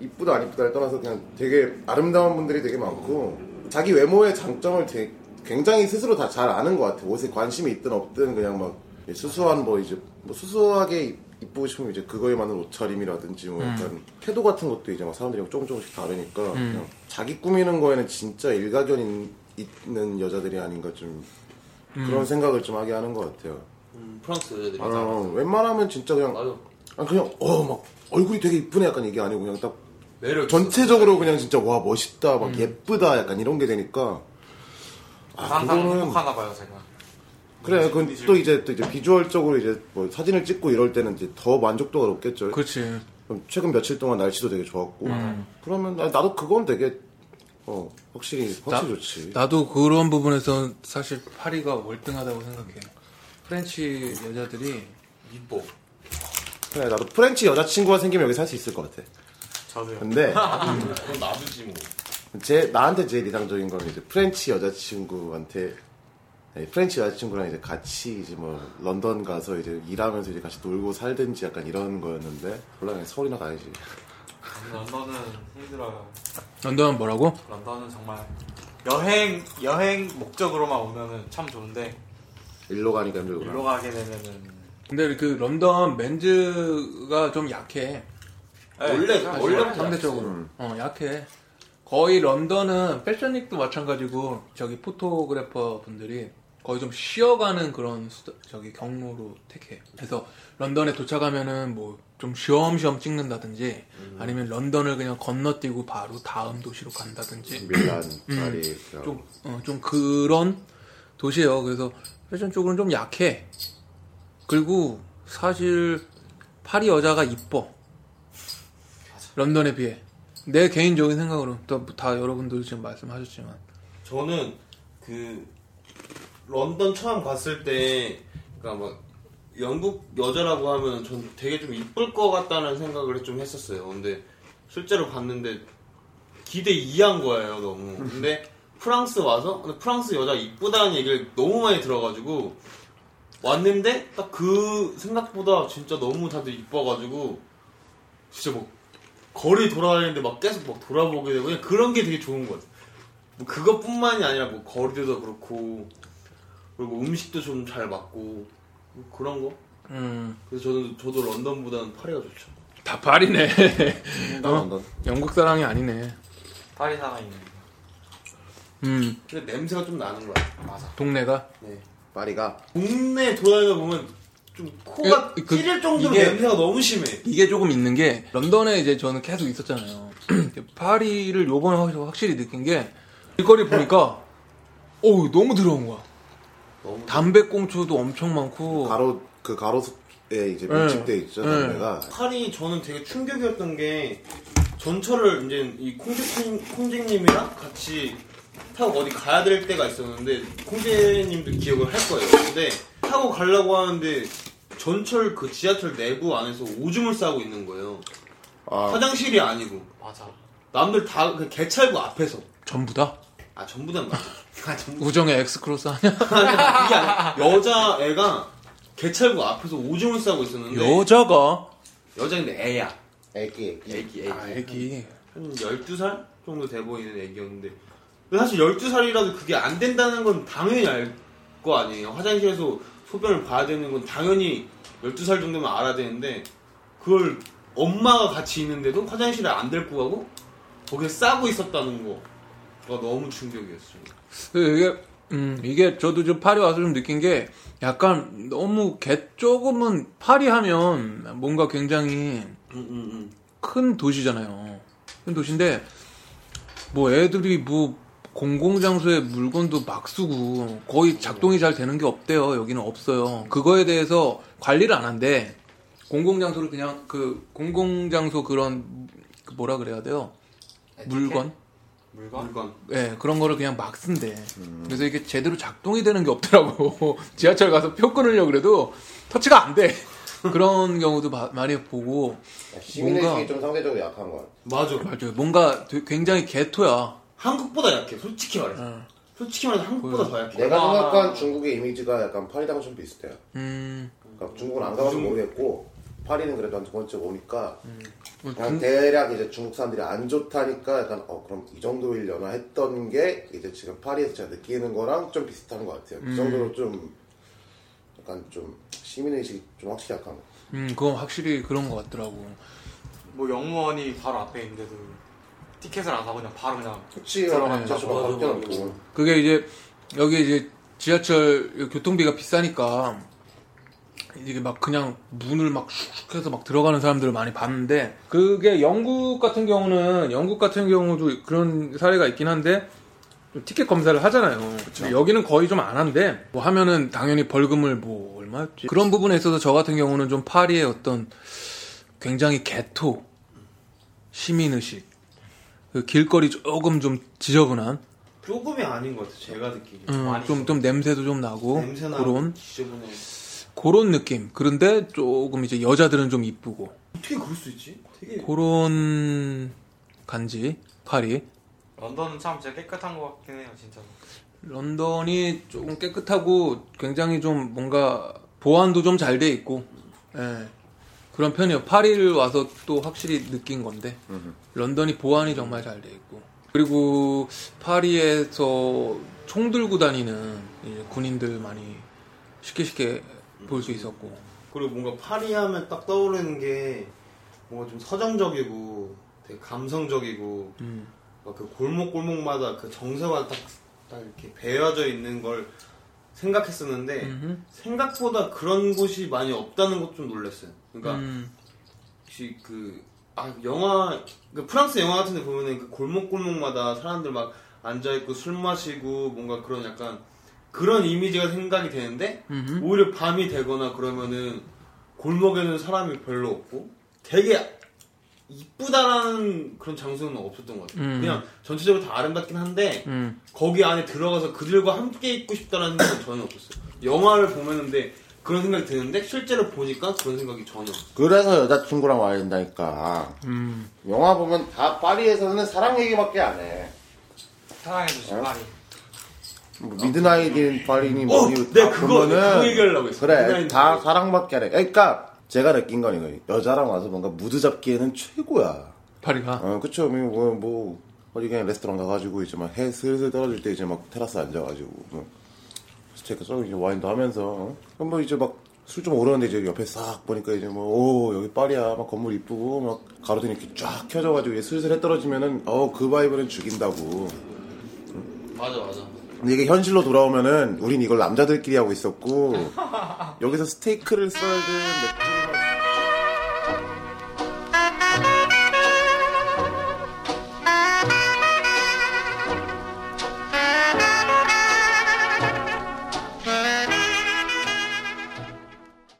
이쁘다 안 이쁘다를 떠나서 그냥 되게 아름다운 분들이 되게 많고 자기 외모의 장점을 되게 굉장히 스스로 다 잘 아는 것 같아. 옷에 관심이 있든 없든 그냥 막 수수한 뭐 이제 뭐 수수하게 입- 이쁘고 싶으면 이제 그거에 맞는 옷차림이라든지 뭐 약간 태도 같은 것도 이제 막 사람들이 조금 조금씩 다르니까 그냥 자기 꾸미는 거에는 진짜 일가견 있는 여자들이 아닌가 좀 그런 생각을 좀 하게 하는 것 같아요. 음, 프랑스 여자들이. 아, 웬만하면 진짜 그냥 맞아. 아, 그냥 어 막 얼굴이 되게 이쁘네 약간 이게 아니고 그냥 딱 매력. 전체적으로 그냥 진짜 와 멋있다 막 예쁘다 약간 이런 게 되니까 아 항상 그거는 행복하나 봐요, 제가. 그래 그건 또 이제 또 이제 비주얼적으로 이제 뭐 사진을 찍고 이럴 때는 이제 더 만족도가 높겠죠. 그렇지. 그럼 최근 며칠 동안 날씨도 되게 좋았고 그러면 나- 나도 그건 되게 어 확실히 확실히 나- 좋지. 나도 그런 부분에서 사실 파리가 월등하다고 생각해. French 여자들이 이뻐. 그래 나도 French 여자친구가 생기면 여기 살 수 있을 것 같아. 저도요. 근데 그럼 놔두지 뭐. 제 나한테 제일 이상적인 건 이제 French 여자친구한테 네, French 여자친구랑 이제 같이 이제 뭐 런던 가서 이제 일하면서 이제 같이 놀고 살든지 약간 이런 거였는데 몰라 그냥 서울이나 가야지. 런던은 힘들어요. 런던은 뭐라고? 런던은 정말 여행 여행 목적으로만 오면은 참 좋은데 일로 가니까 힘들구나. 일로 가게 되면은 근데 그 런던 맨즈가 좀 약해. 원래 사실 원래부터 상대적으로. 음. 어, 약해. 거의 런던은 패션릭도 마찬가지고 저기 포토그래퍼 분들이 거의 좀 쉬어가는 그런 수- 저기 경로로 택해. 그래서 런던에 도착하면은 뭐 좀 쉬엄쉬엄 찍는다든지 아니면 런던을 그냥 건너뛰고 바로 다음 도시로 간다든지 밀란, 파리. 좀, 어, 좀 그런 도시예요. 그래서 패션 쪽으로는 좀 약해. 그리고 사실 파리 여자가 이뻐. 런던에 비해. 내 개인적인 생각으로 또다 여러분들 지금 말씀하셨지만 저는 그 런던 처음 갔을 때 그러니까 막 영국 여자라고 하면 전 되게 좀 이쁠 것 같다는 생각을 좀 했었어요. 근데 실제로 갔는데 기대 이한 거예요, 너무. 근데 프랑스 와서 근데 프랑스 여자 이쁘다는 얘기를 너무 많이 들어가지고 왔는데 딱 그 생각보다 진짜 너무 다들 이뻐가지고 진짜 뭐 거리 돌아다니는데 막 계속 막 돌아보게 되고 그냥 그런 게 되게 좋은 것 같아요. 뭐 그것뿐만이 아니라 뭐 거리도 그렇고 그리고 음식도 좀 잘 맞고 뭐 그런 거. 음, 그래서 저도 저도 런던보다는 파리가 좋죠. 다 파리네. 나 런던. 영국 사랑이 아니네. 파리 살아있는 음, 근데 냄새가 좀 나는 거야. 맞아. 동네가 네. 파리가 동네 돌아다니다 보면 좀 코가 그- 그- 찌를 정도로 이게- 냄새가 너무 심해. 이게 조금 있는 게 런던에 이제 저는 계속 있었잖아요. *clears throat* 파리를 요번에 확- 확실히 느낀 게 길거리 보니까 어우 너무 들어온 거야. 담배꽁초도 엄청 많고 가로 그 가로수에 이제 네. 밀집돼 있죠. 네. 동네가. 파리 저는 되게 충격이었던 게 전철을 이제 이 콩제님 콩제님이랑 같이 타고 어디 가야 될 때가 있었는데 콩제님도 기억을 할 거예요. 근데 타고 가려고 하는데 전철 그 지하철 내부 안에서 오줌을 싸고 있는 거예요. 아, 화장실이 아니고 맞아. 남들 다 그 개찰구 앞에서 전부 다 아 전부 다 맞아. 아 전부 우정의 엑스크로스 아니야? *laughs* 다 그게 아니라 여자 애가 개찰구 앞에서 오줌을 싸고 있었는데 여자가 여자인데 애야. 애기 애기. 애기 애기. 아, 애기 한 12살 정도 돼 보이는 애기였는데 사실 12살이라도 그게 안 된다는 건 당연히 알 거 아니에요 화장실에서 소변을 봐야 되는 건 당연히 12살 정도면 알아야 되는데 그걸 엄마가 같이 있는데도 화장실에 안 데리고 가고 거기에 싸고 있었다는 거가 너무 충격이었어요 그 이게 음 이게 저도 좀 파리 와서 좀 느낀 게 약간 너무 개 조금은 파리 하면 뭔가 굉장히 음, 음, 음. 큰 도시잖아요. 큰 도시인데 뭐 애들이 뭐 공공장소에 물건도 막 쓰고 거의 작동이 잘 되는 게 없대요. 여기는 없어요. 그거에 대해서 관리를 안 한대. 공공장소를 그냥 그 공공장소 그런 그 뭐라 그래야 돼요? 물건? 물건? 물건. 예, 그런 거를 그냥 막 쓴대. 그래서 이게 제대로 작동이 되는 게 없더라고. *laughs* 지하철 가서 표 끊으려고 그래도 터치가 안 돼. *laughs* 그런 경우도 마- 많이 보고 시민의식이 뭔가- 좀 상대적으로 약한 것 같아. 맞아. 맞아요. 뭔가 굉장히 개토야. 한국보다 약해. 솔직히 말해서. 어. 솔직히 말해서 한국보다 더 약해. 내가 아. 생각한 중국의 이미지가 약간 파리랑 좀 비슷해요. 음, 그러니까 중국은 안 가봐서 모르겠고 파리는 그래도 한 두 번째 오니까 뭐 그냥 중- 대략 이제 중국 사람들이 안 좋다니까 약간 어 그럼 이 정도일려나 했던 게 이제 지금 파리에서 제가 느끼는 거랑 좀 비슷한 것 같아요. 그 정도로 좀 약간 좀 시민의식이 좀 확실히 약한 거. 음, 그건 확실히 그런 것 같더라고. 뭐 영무원이 바로 앞에 있는데도 티켓을 안 사고 그냥 바로 그냥 그치 들어간다. 지하철 맞아, 바뀌어놓고 그게 이제 여기 이제 지하철 교통비가 비싸니까 이게 막 그냥 문을 막 슉슉 해서 막 들어가는 사람들을 많이 봤는데 그게 영국 같은 경우는 영국 같은 경우도 그런 사례가 있긴 한데 좀 티켓 검사를 하잖아요. 근데 여기는 거의 좀 안 한데 뭐 하면은 당연히 벌금을 뭐 얼마였지? 그런 부분에 있어서 저 같은 경우는 좀 파리의 어떤 굉장히 개토 시민 의식 그 길거리 조금 좀 지저분한 조금이 아닌 것 같아. 제가 듣기에. 음. 좀 냄새도 좀 나고 냄새나 그런 지저분해. 그런 느낌. 그런데 조금 이제 여자들은 좀 이쁘고. 어떻게 그럴 수 있지? 되게 그런 간지 파리 런던은 참 진짜 깨끗한 것 같긴 해요 진짜. 런던이 조금 깨끗하고 굉장히 좀 뭔가 보안도 좀 잘 돼 있고. 예, 그런 편이에요. 파리를 와서 또 확실히 느낀 건데. 런던이 보안이 정말 잘 돼 있고. 그리고 파리에서 총 들고 다니는 이제 군인들 많이 쉽게 쉽게 볼 수 있었고 그리고 뭔가 파리 하면 딱 떠오르는 게 뭔가 좀 서정적이고 되게 감성적이고 음. 막그 골목 골목마다 그 정서가 딱, 딱 이렇게 배어져 있는 걸 생각했었는데 음흠. 생각보다 그런 곳이 많이 없다는 것 좀 놀랐어요. 그러니까 음. 혹시 그, 아, 영화, 그 프랑스 영화 같은 데 보면은 그 골목 골목마다 사람들 막 앉아 있고 술 마시고 뭔가 그런 약간 그런 이미지가 생각이 되는데 음흠. 오히려 밤이 되거나 그러면은 골목에는 사람이 별로 없고 되게 이쁘다라는 그런 장소는 없었던 것 같아요. 음. 그냥 전체적으로 다 아름답긴 한데 음. 거기 안에 들어가서 그들과 함께 있고 싶다라는 생각은 전혀 없었어요. 영화를 보면 근데 그런 생각이 드는데 실제로 보니까 그런 생각이 전혀 없어요. 그래서 여자친구랑 와야 된다니까 음. 영화 보면 다 파리에서는 사랑 얘기밖에 안 해 사랑해주신 어? 파리 뭐 Midnight in 파리니 어, 뭐니 네, 다 그거, 보면은 그거 얘기하려고 했어. 그래 Midnight 다 파리. 사랑밖에 안 해 그러니까 제가 느낀 건 이거예요 여자랑 와서 뭔가 무드 잡기에는 최고야 파리가 어 그쵸 뭐, 뭐 어디 그냥 레스토랑 가가지고 이제 막 해 슬슬 떨어질 때 이제 막 테라스 앉아가지고 뭐 스테이크 썰고 이제 와인도 하면서 어? 그럼 뭐 이제 막 술 좀 오르는데 이제 옆에 싹 보니까 이제 뭐 오 여기 파리야 막 건물 이쁘고 막 가로등 이렇게 쫙 켜져가지고 이제 슬슬 해 떨어지면은 어 그 바이브는 죽인다고 맞아, 맞아. 근데 이게 현실로 돌아오면은 우린 이걸 남자들끼리 하고 있었고 *laughs* 여기서 스테이크를 썰든 맥주를 마-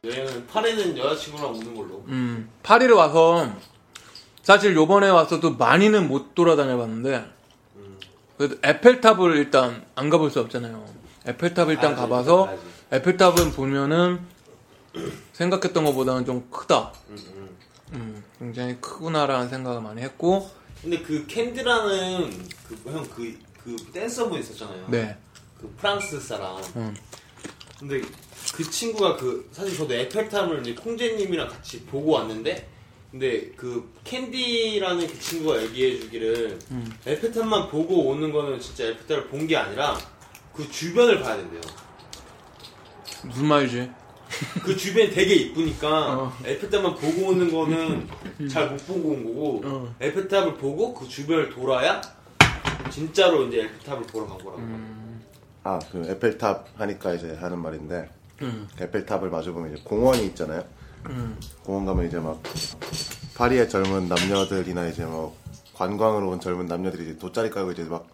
여행은 파리는 여자친구랑 오는 걸로. 음, 파리를 와서 사실 요번에 와서도 많이는 못 돌아다녀봤는데 그래도 에펠탑을 일단 안 가볼 수 없잖아요. 에펠탑 일단 가야지, 가봐서 가야지. 에펠탑은 보면은 생각했던 것보다는 좀 크다. 음, 굉장히 크구나라는 생각을 많이 했고 근데 그 캔디라는 그형그그 댄서분 있었잖아요. 네. 그 프랑스 사람. 음. 근데 그 친구가 그 사실 저도 에펠탑을 이제 콩제님이랑 같이 보고 왔는데 근데 그 캔디라는 그 친구가 얘기해 주기를 에펠탑만 보고 오는 거는 진짜 에펠탑을 본 게 아니라 그 주변을 봐야 된대요. 무슨 말이지? 그 주변이 되게 이쁘니까 *laughs* 어. 에펠탑만 보고 오는 거는 잘 못 보고 온 거고 어. 에펠탑을 보고 그 주변을 돌아야 진짜로 이제 에펠탑을 보러 간 거라고. 아, 그 에펠탑 하니까 이제 하는 말인데 음. 에펠탑을 마주 보면 이제 공원이 있잖아요. 공원 가면 이제 막 파리의 젊은 남녀들이나 이제 뭐 관광으로 온 젊은 남녀들이 이제 돗자리 깔고 이제 막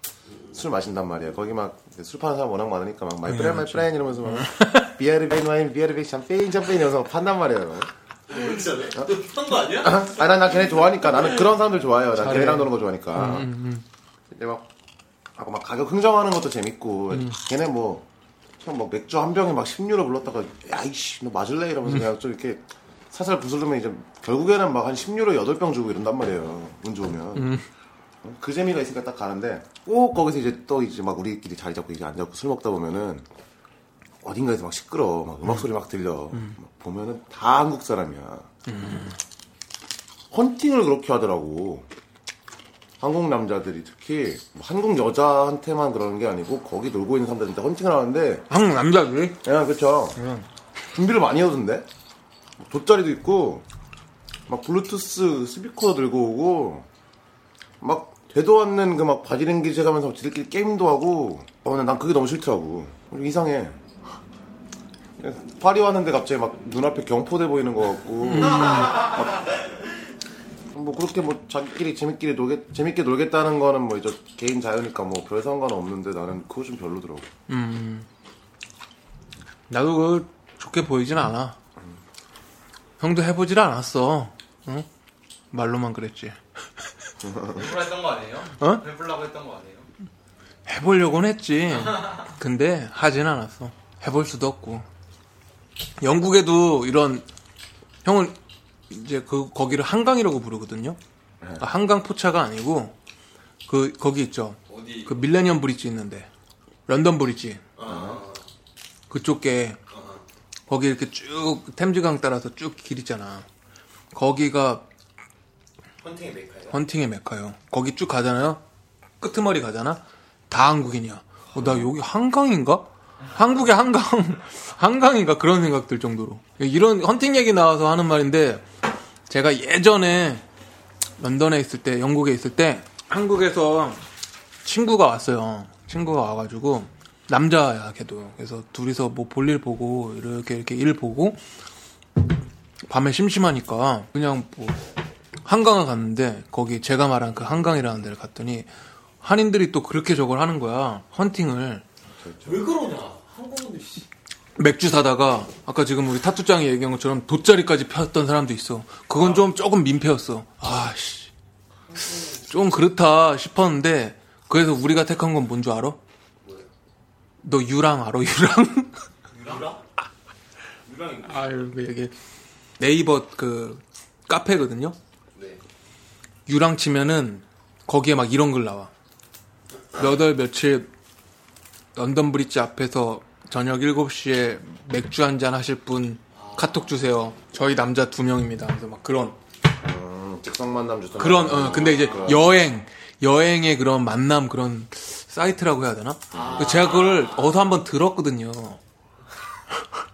술 마신단 말이야. 거기 막 술 파는 사람 워낙 많으니까 막 my friend my friend 이러면서 막 *laughs* beer and wine beer and champagne champagne 이러면서 막 판단 말이에요. 진짜네? 또한거 아니야? 아, 난, 난 걔네 좋아하니까. 나는 그런 사람들 좋아해요. 난 걔네랑 노는 거 좋아하니까. 근데 막, 하고 막 가격 흥정하는 것도 재밌고. 걔네 뭐, 처음 막 맥주 한 병에 막 10유로 불렀다가, 야, 이씨, 너 맞을래? 이러면서 그냥 좀 이렇게 살살 부스르면 이제, 결국에는 막 한 10유로 8병 주고 이런단 말이에요. 운 좋으면. 어? 그 재미가 있으니까 딱 가는데, 꼭 거기서 이제 또 이제 막 우리끼리 자리 잡고 이제 앉아서 술 먹다 보면은, 어딘가에서 막 시끄러워. 막 음악 소리 막 들려. 막 보면은 다 한국 사람이야. 헌팅을 그렇게 하더라고. 한국 남자들이 특히 뭐 한국 여자한테만 그러는 게 아니고 거기 놀고 있는 사람들한테 헌팅을 하는데 한국 남자들이? 야 그쵸 준비를 많이 하던데 돗자리도 있고 막 블루투스 스피커 들고 오고 막 되도 않는 그 막 바지 랭귀 해가면서 지들끼리 게임도 하고 어, 근데 난 그게 너무 싫더라고 좀 이상해 파리 왔는데 갑자기 막 눈앞에 경포대 보이는 것 같고 막뭐 그렇게 뭐 자기끼리 재밌끼리 놀게 재밌게 놀겠다는 거는 뭐 이제 개인 자유니까 뭐 별 상관은 없는데 나는 그거 좀 별로더라고. 나도 그 좋게 보이진 않아. 형도 해보질 않았어. 응? 말로만 그랬지. 해보려 했던 거 아니에요? 어? 해보려고 했던 거 아니에요? 해보려고는 했지. 근데 하진 않았어. 해볼 수도 없고. 영국에도 이런 형은 이제 그 거기를 한강이라고 부르거든요. 아, 한강 포차가 아니고 그 거기 있죠. 어디? 그 밀레니엄 브릿지 있는데 런던 브릿지 아, 그쪽에 거기 이렇게 쭉 템즈강 따라서 쭉 길 있잖아. 거기가 헌팅의 메카예요. 헌팅의 메카요. 거기 쭉 가잖아요. 끄트머리 가잖아. 다 한국인이야. 어, 나 여기 한강인가? 한국의 한강, *laughs* 한강인가? 그런 생각 들 정도로. 이런 헌팅 얘기 나와서 하는 말인데, 제가 예전에 런던에 있을 때, 영국에 있을 때, 한국에서 친구가 왔어요. 친구가 와가지고, 남자야, 걔도. 그래서 둘이서 뭐 볼일 보고, 이렇게 이렇게 일 보고, 밤에 심심하니까, 그냥 뭐, 한강을 갔는데 거기 제가 말한 그 한강이라는 데를 갔더니 한인들이 또 그렇게 저걸 하는 거야 헌팅을 왜 그러냐? 한국인들 씨. 맥주 사다가 아까 지금 우리 타투장이 얘기한 것처럼 돗자리까지 폈던 사람도 있어 그건 좀 조금 민폐였어 아씨 좀 그렇다 싶었는데 그래서 우리가 택한 건 뭔 줄 알아? 너 유랑 알아 유랑? 유라? 유랑이 아유 이게 네이버 그 카페거든요 네. 유랑 치면은 거기에 막 이런 글 나와. 몇 월 며칠 런던 브릿지 앞에서 저녁 7시에 맥주 한 잔 하실 분 카톡 주세요. 저희 남자 두 명입니다. 그래서 막 그런 음, 즉석 만남 주선. 그런 어 근데 이제 여행 여행의 그런 만남 그런 사이트라고 해야 되나? 그 제가 그걸 어디서 한번 들었거든요.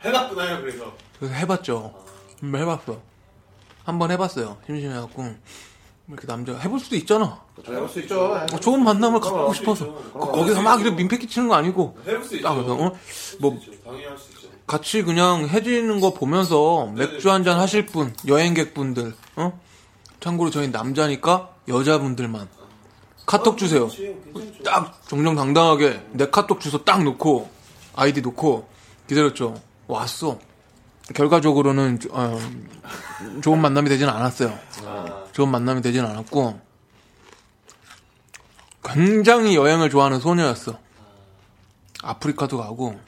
해봤구나요, 그래서. 그래서 해봤죠. 한 번 해봤어. 한 번 해봤어요. 심심해갖고 이렇게 남자 가 해볼 수도 있잖아. 해볼 수 있죠. 어, 좋은 만남을 갖고 싶어서 있죠. 거- 거기서 막 이렇게 민폐 끼치는 거 아니고 해볼 수 있죠. 딱 그래서 어? 뭐 있죠. 당연히 할수 있죠. 같이 그냥 해지는 거 보면서 맥주 한 잔 하실 분 여행객 분들 어 참고로 저희 남자니까 여자분들만 카톡 주세요 괜찮죠. 딱 정정당당하게 내 카톡 주소 딱 놓고 아이디 놓고 기다렸죠 왔어 결과적으로는 조- 어, 좋은 만남이 되지는 않았어요 좋은 만남이 되진 않았고 굉장히 여행을 좋아하는 소녀였어. 아프리카도 가고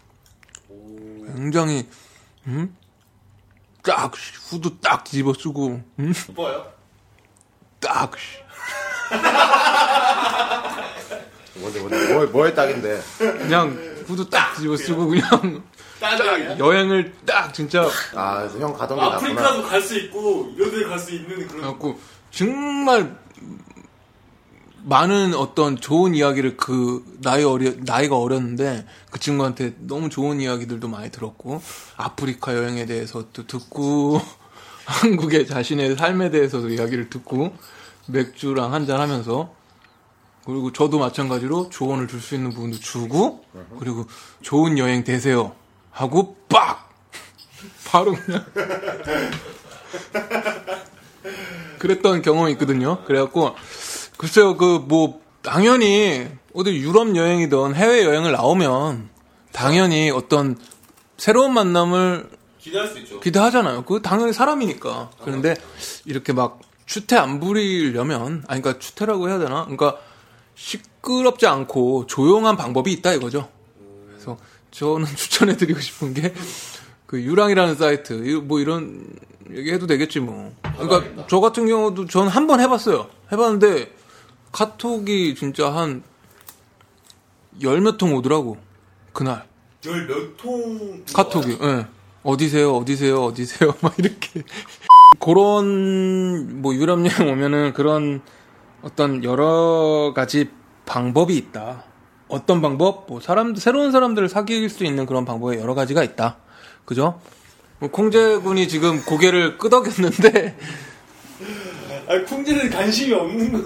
굉장히 음? 딱 후드 딱 뒤집어 쓰고 음? 오빠요? 딱 뭔데 뭔데 뭐, 뭐의 딱인데. 그냥 후드 딱 뒤집어 쓰고 그냥 딴 여행을 딱 진짜 아 그래서 형 가던 게 낫구나. 아프리카도 갈 수 있고 이런 데 갈 수 있는 그런 갖고 정말 많은 어떤 좋은 이야기를 그 나이 어리 나이가 어렸는데 그 친구한테 너무 좋은 이야기들도 많이 들었고 아프리카 여행에 대해서도 듣고 *laughs* 한국의 자신의 삶에 대해서도 이야기를 듣고 맥주랑 한잔 하면서 그리고 저도 마찬가지로 조언을 줄 수 있는 부분도 주고 그리고 좋은 여행 되세요 하고 빡 바로 그냥 그랬던 경험이 있거든요. 그래갖고 글쎄요 그 뭐 당연히 어디 유럽 여행이든 해외 여행을 나오면 당연히 어떤 새로운 만남을 기대할 수 있죠. 기대하잖아요. 그 당연히 사람이니까. 그런데 이렇게 막 추태 안 부리려면 아니 그러니까 추태라고 해야 되나? 그러니까 시끄럽지 않고 조용한 방법이 있다 이거죠. 그래서 저는 *laughs* 추천해 드리고 싶은 게 그 유랑이라는 사이트 이- 뭐 이런 얘기해도 되겠지 뭐. 그러니까 저 같은 경우도 전 한 번 해봤어요. 해봤는데 카톡이 진짜 한 열 몇 통 오더라고 그날. 열 몇 통. 카톡이, 예. 어디세요, 어디세요, 어디세요, *laughs* 막 이렇게. 그런, 뭐, 유럽 여행 오면은 그런 어떤 여러 가지 방법이 있다. 어떤 방법? 뭐, 사람, 새로운 사람들을 사귈 수 있는 그런 방법이 여러 가지가 있다. 그죠? 뭐 콩재 군이 지금 고개를 끄덕였는데, *laughs* 아니 콩제는 관심이 없는 거.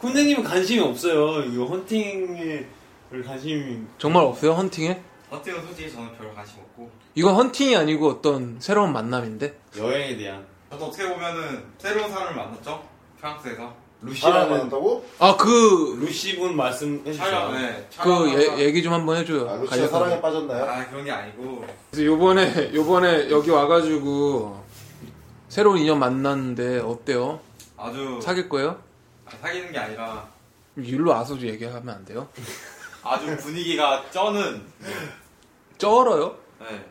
콩제님은 관심이 없어요. 이거 헌팅에 별 관심이. 정말 없어요, 헌팅에? 어때요? 솔직히 저는 별로 관심 없고 이건 헌팅이 아니고 어떤 새로운 만남인데? 여행에 대한. 저도 어떻게 보면은 새로운 사람을 만났죠 프랑스에서 루시라는 한다고? 아, 그, 루시분 말씀해 촬영 주세요. 네 그 촬영하다가- 예- 얘기 좀 한번 해줘요. 아, 루시아 간략하게. 사랑에 빠졌나요? 아 그런 게 아니고 그래서 요번에 요번에 여기 와가지고 새로운 인연 만났는데 어때요? 아주 사귈 거예요? 아, 사귀는 게 아니라 일로 와서 좀 얘기하면 안 돼요? 아주 분위기가 쩌는 쩔어요? 네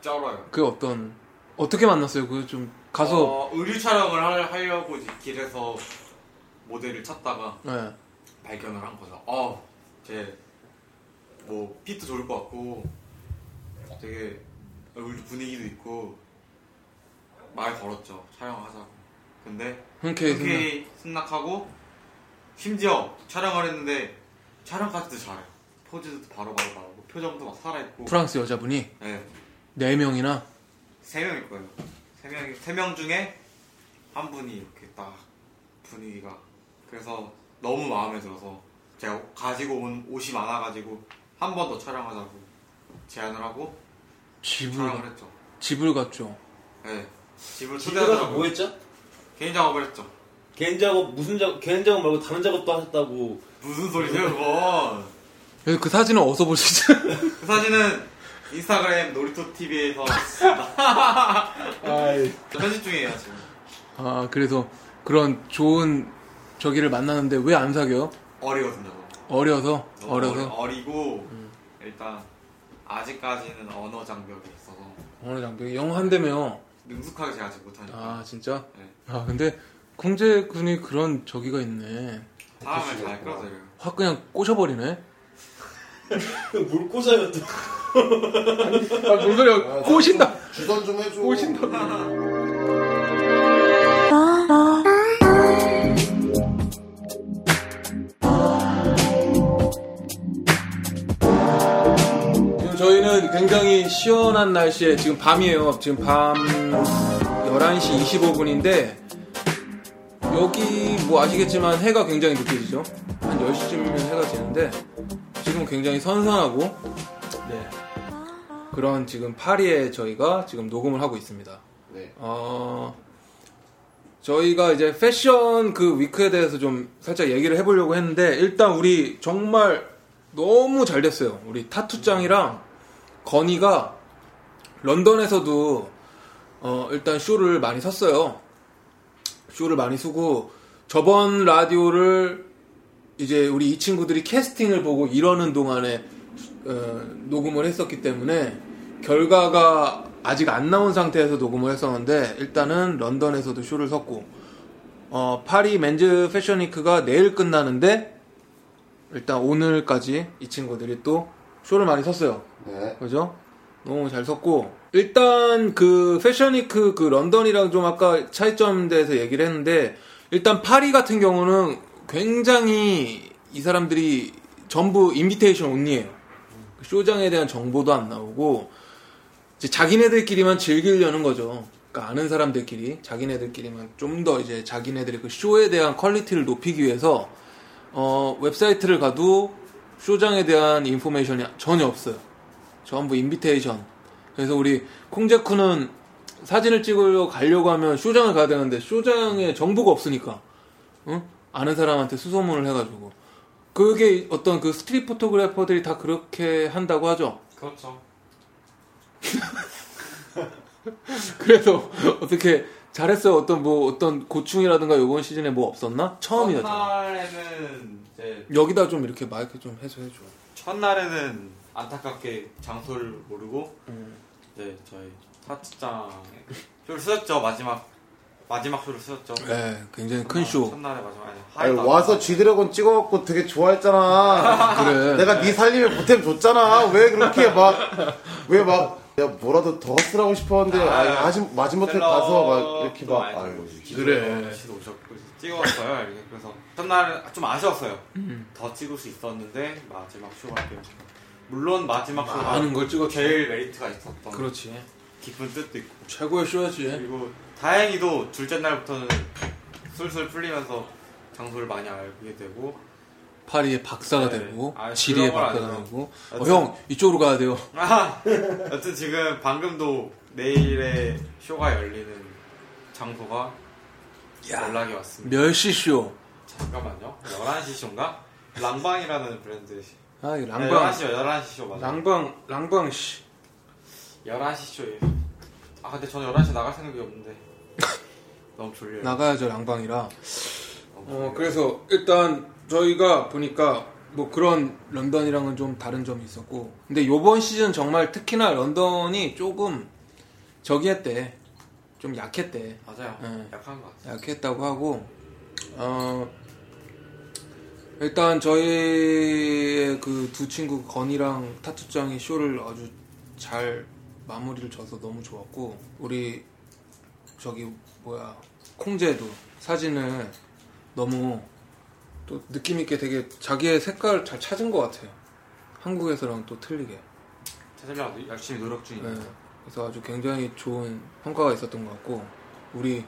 쩔어요 그 어떤 어떻게 만났어요? 그좀 가서 어, 의류 촬영을 할- 하려고 이제 길에서 모델을 찾다가 네. 발견을 한 거죠. 어, 제, 뭐, 핏도 좋을 것 같고, 되게, 얼굴 분위기도 있고, 말 걸었죠. 촬영하자고. 근데, 흔쾌히 승낙하고, 심지어 촬영을 했는데, 촬영까지도 잘해요. 포즈도 바로바로 나오고, 표정도 막 살아있고, 프랑스 여자분이 네, 네 명이나 세 명일 거예요. 세 명, 세명 중에 한 분이 이렇게 딱 분위기가. 그래서 너무 마음에 들어서 제가 가지고 온 옷이 많아가지고 한 번 더 촬영하자고 제안을 하고 집을 촬영을 했죠. 집을 갔죠. 네. 집을 집에 가서 초대하더라고요. 뭐 했죠? 개인 작업을 했죠. 개인 작업 무슨 작업 개인 작업 말고 다른 작업도 하셨다고. 무슨 소리세요, 그건. 그- 그 사진은 어디서 볼수 있어요? 그 사진은 인스타그램 놀이터 TV에서 *laughs* 편집 중이에요, 지금. 아 그래서 그런 좋은 저기를 만나는데 왜 안 사겨? 어리거든요. 어려서 어려서 어리, 고 일단 아직까지는 언어 장벽이 있어서 어느 장벽이 영어 한대며 능숙하게 제가 아직 못하니까 아 진짜? 네. 아 근데 콩재 군이 그런 저기가 있네. 사람을 잘 끌어들여요. 확 그냥 꼬셔버리네. *laughs* 물 꽂아요 또. 아, 뭔 소리야. 아, 꼬신다. 주선 좀 해줘. 꼬신다. 지금 저희는 굉장히 시원한 날씨에 지금 밤이에요. 지금 밤 11시 25분인데 여기 뭐 아시겠지만 해가 굉장히 늦게 지죠. 한 10시쯤이면 해가 지는데 지금 굉장히 선선하고 네. 그런 지금 파리에 저희가 지금 녹음을 하고 있습니다. 네. 어, 저희가 이제 패션 그 위크에 대해서 좀 살짝 얘기를 해보려고 했는데 일단 우리 정말 너무 잘 됐어요. 우리 타투짱이랑 건이가 런던에서도 어, 일단 쇼를 많이 섰어요. 쇼를 많이 쓰고 저번 라디오를 이제 우리 이 친구들이 캐스팅을 보고 이러는 동안에 어, 녹음을 했었기 때문에 결과가 아직 안 나온 상태에서 녹음을 했었는데 일단은 런던에서도 쇼를 섰고 어, 파리 맨즈 패션 위크가 내일 끝나는데 일단 오늘까지 이 친구들이 또 쇼를 많이 섰어요. 네. 그죠? 너무 잘 섰고 일단 그 패션 위크 그 런던이랑 좀 아까 차이점 대해서 얘기를 했는데 일단 파리 같은 경우는 굉장히 이 사람들이 전부 invitation only예요. 쇼장에 대한 정보도 안 나오고 이제 자기네들끼리만 즐기려는 거죠. 그러니까 아는 사람들끼리 자기네들끼리만 좀 더 이제 자기네들의 그 쇼에 대한 quality를 높이기 위해서 어, 웹사이트를 가도 쇼장에 대한 information이 전혀 없어요. 전부 invitation. 그래서 우리 콩제쿠는 사진을 찍으려 가려고 하면 쇼장을 가야 되는데 쇼장에 정보가 없으니까 응? 아는 사람한테 수소문을 해가지고 그게 어떤 그 street photographer들이 다 그렇게 한다고 하죠. 그렇죠. *laughs* 그래서 어떻게 잘했어요. 어떤 뭐 어떤 고충이라든가 이번 시즌에 뭐 없었나? 처음이었죠. 첫날에는 이제 여기다 좀 이렇게 마이크 좀 해서 해줘. 첫날에는 안타깝게 장소를 모르고 음. 이제 저희 타츠장에 쇼를 쓰였죠 마지막 마지막 쇼를 쓰였죠. 네, 굉장히 큰 쇼. 첫날에 마지막 아니, 아니, 와서. G드래곤 찍어갖고 되게 좋아했잖아. *laughs* 그래. 내가 네 살림에 보탬 줬잖아. 왜 그렇게 막, 왜 막, 내가 뭐라도 더 쓰라고 싶었는데, 아, 아, 마지, 마지못해 가서 막, 이렇게 막, 아유, 그래. 오셨고 찍어왔어요. 이렇게. 그래서 첫날은 좀 아쉬웠어요. 음. 더 찍을 수 있었는데 마지막 쇼가 좀 물론 마지막 쇼가 많은 걸 찍었지. 제일 메리트가 있었던 그렇지. 깊은 뜻도 있고 최고의 쇼였지. 그리고 다행히도 둘째 날부터는 술술 풀리면서 장소를 많이 알게 되고 파리의 박사가 네. 되고 아, 지리의 박사가. 되고 어, 형 이쪽으로 가야 돼요. 아, 여튼 지금 방금도 내일의 쇼가 열리는 장소가 연락이 왔습니다. 몇시 쇼? 잠깐만요. 11시 쇼인가? 랑방이라는 브랜드. 아, 이 네, 랑방 11시, 11시 쇼 맞아요. 랑방 랑방 씨. 11시 쇼에. 아, 근데 저는 11시 나갈 생각이 없는데. *laughs* 너무 졸려요. 나가야죠 랑방이라. 어. 그래서 일단 저희가 보니까 뭐 그런 런던이랑은 좀 다른 점이 있었고 근데 요번 시즌 정말 특히나 런던이 조금 저기 했대 좀 약했대 맞아요. 네. 약한 것 같아요. 약했다고 하고 어 일단 저희의 그 두 친구 건이랑 타투짱이 쇼를 아주 잘 마무리를 져서 너무 좋았고 우리 저기 뭐야 콩제도 사진을 너무 또 느낌 있게 되게 자기의 색깔 잘 찾은 것 같아요. 한국에서랑 또 틀리게. 찾으려고 열심히 노력 중이에요. 네. 그래서 아주 굉장히 좋은 평가가 있었던 것 같고 우리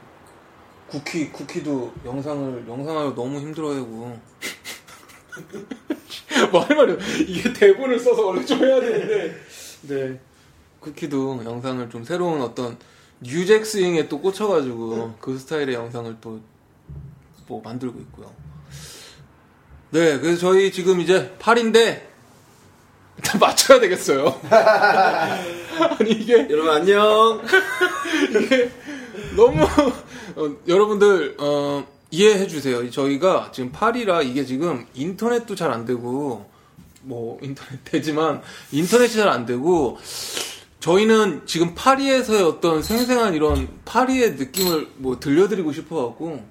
쿠키 쿠키도 영상을 영상을 너무 힘들어하고 *laughs* 뭐할 말이야 이게 대본을 써서 원래 좀 해야 되는데 네 쿠키도 영상을 좀 새로운 어떤 뉴잭 스윙에 또 꽂혀가지고 그 스타일의 영상을 또 뭐 만들고 있고요. 네, 그래서 저희 지금 이제 8인데 일단 *laughs* 맞춰야 되겠어요. *laughs* 아니 이게 여러분 안녕. *laughs* 너무 어, 여러분들 어, 이해해 주세요. 저희가 지금 8이라 이게 지금 인터넷도 잘 안 되고 뭐 인터넷 되지만 인터넷이 잘 안 되고 저희는 지금 파리에서의 어떤 생생한 이런 파리의 느낌을 뭐 들려드리고 싶어갖고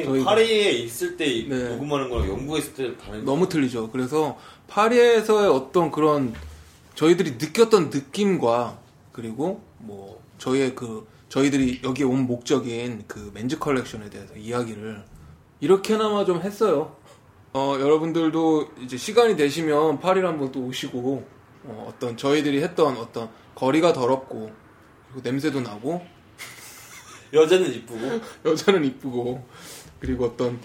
그러니까 파리에 있을 때 네. 녹음하는 거랑 영국에 있을 때 다른. 너무 틀리죠. 그래서 파리에서의 어떤 그런 저희들이 느꼈던 느낌과 그리고 뭐 저희의 그 저희들이 여기 온 목적인 그 맨즈 컬렉션에 대해서 이야기를 이렇게나마 좀 했어요. 어, 여러분들도 이제 시간이 되시면 파리를 한번 또 오시고 어, 떤 저희들이 했던 어떤 거리가 더럽고 그리고 냄새도 나고 여자는 이쁘고. *laughs* 여자는 이쁘고 그리고 어떤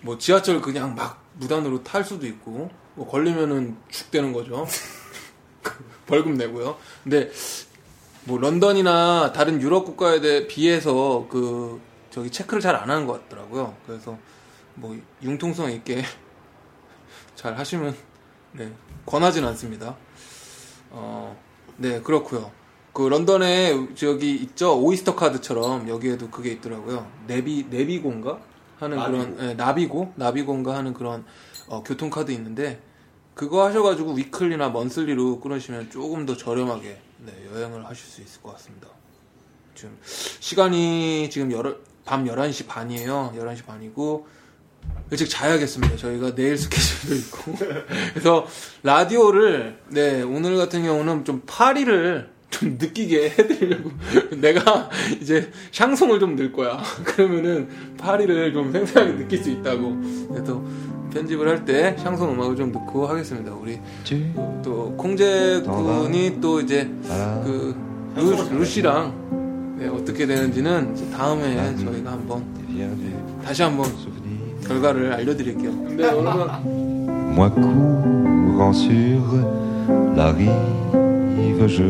뭐 지하철 그냥 막 무단으로 탈 수도 있고 뭐 걸리면은 죽되는 거죠. *laughs* 벌금 내고요. 근데 뭐 런던이나 다른 유럽 국가에 대해 비해서 그 저기 체크를 잘 안 하는 것 같더라고요. 그래서 뭐 융통성 있게 *laughs* 잘 하시면 네 권하진 않습니다. 어, 네 그렇고요. 그 런던에 저기 있죠 오이스터 카드처럼 여기에도 그게 있더라고요. 네비 네비고인가 하는 나비고. 그런 예, 나비고 나비고인가 하는 그런 어, 교통 카드 있는데 그거 하셔가지고 위클리나 먼슬리로 끊으시면 조금 더 저렴하게 네, 여행을 하실 수 있을 것 같습니다. 지금 시간이 지금 열, 밤 11시 반이에요. 11시 반이고 일찍 자야겠습니다. 저희가 내일 스케줄도 있고. *laughs* 그래서 라디오를 네, 오늘 같은 경우는 좀 파리를 좀 느끼게 해드리려고 *laughs* 내가 이제 샹송을 좀 넣을 거야. *laughs* 그러면은 파리를 좀 생생하게 느낄 수 있다고. 그래서 편집을 할 때 샹송 음악을 좀 넣고 하겠습니다. 우리 또 콩제 군이 또 이제 그 루, 루시랑 네, 어떻게 되는지는 이제 다음에 저희가 한번 다시 한번 결과를 알려드릴게요. 근데 여러분 Moi courant sur la rive, je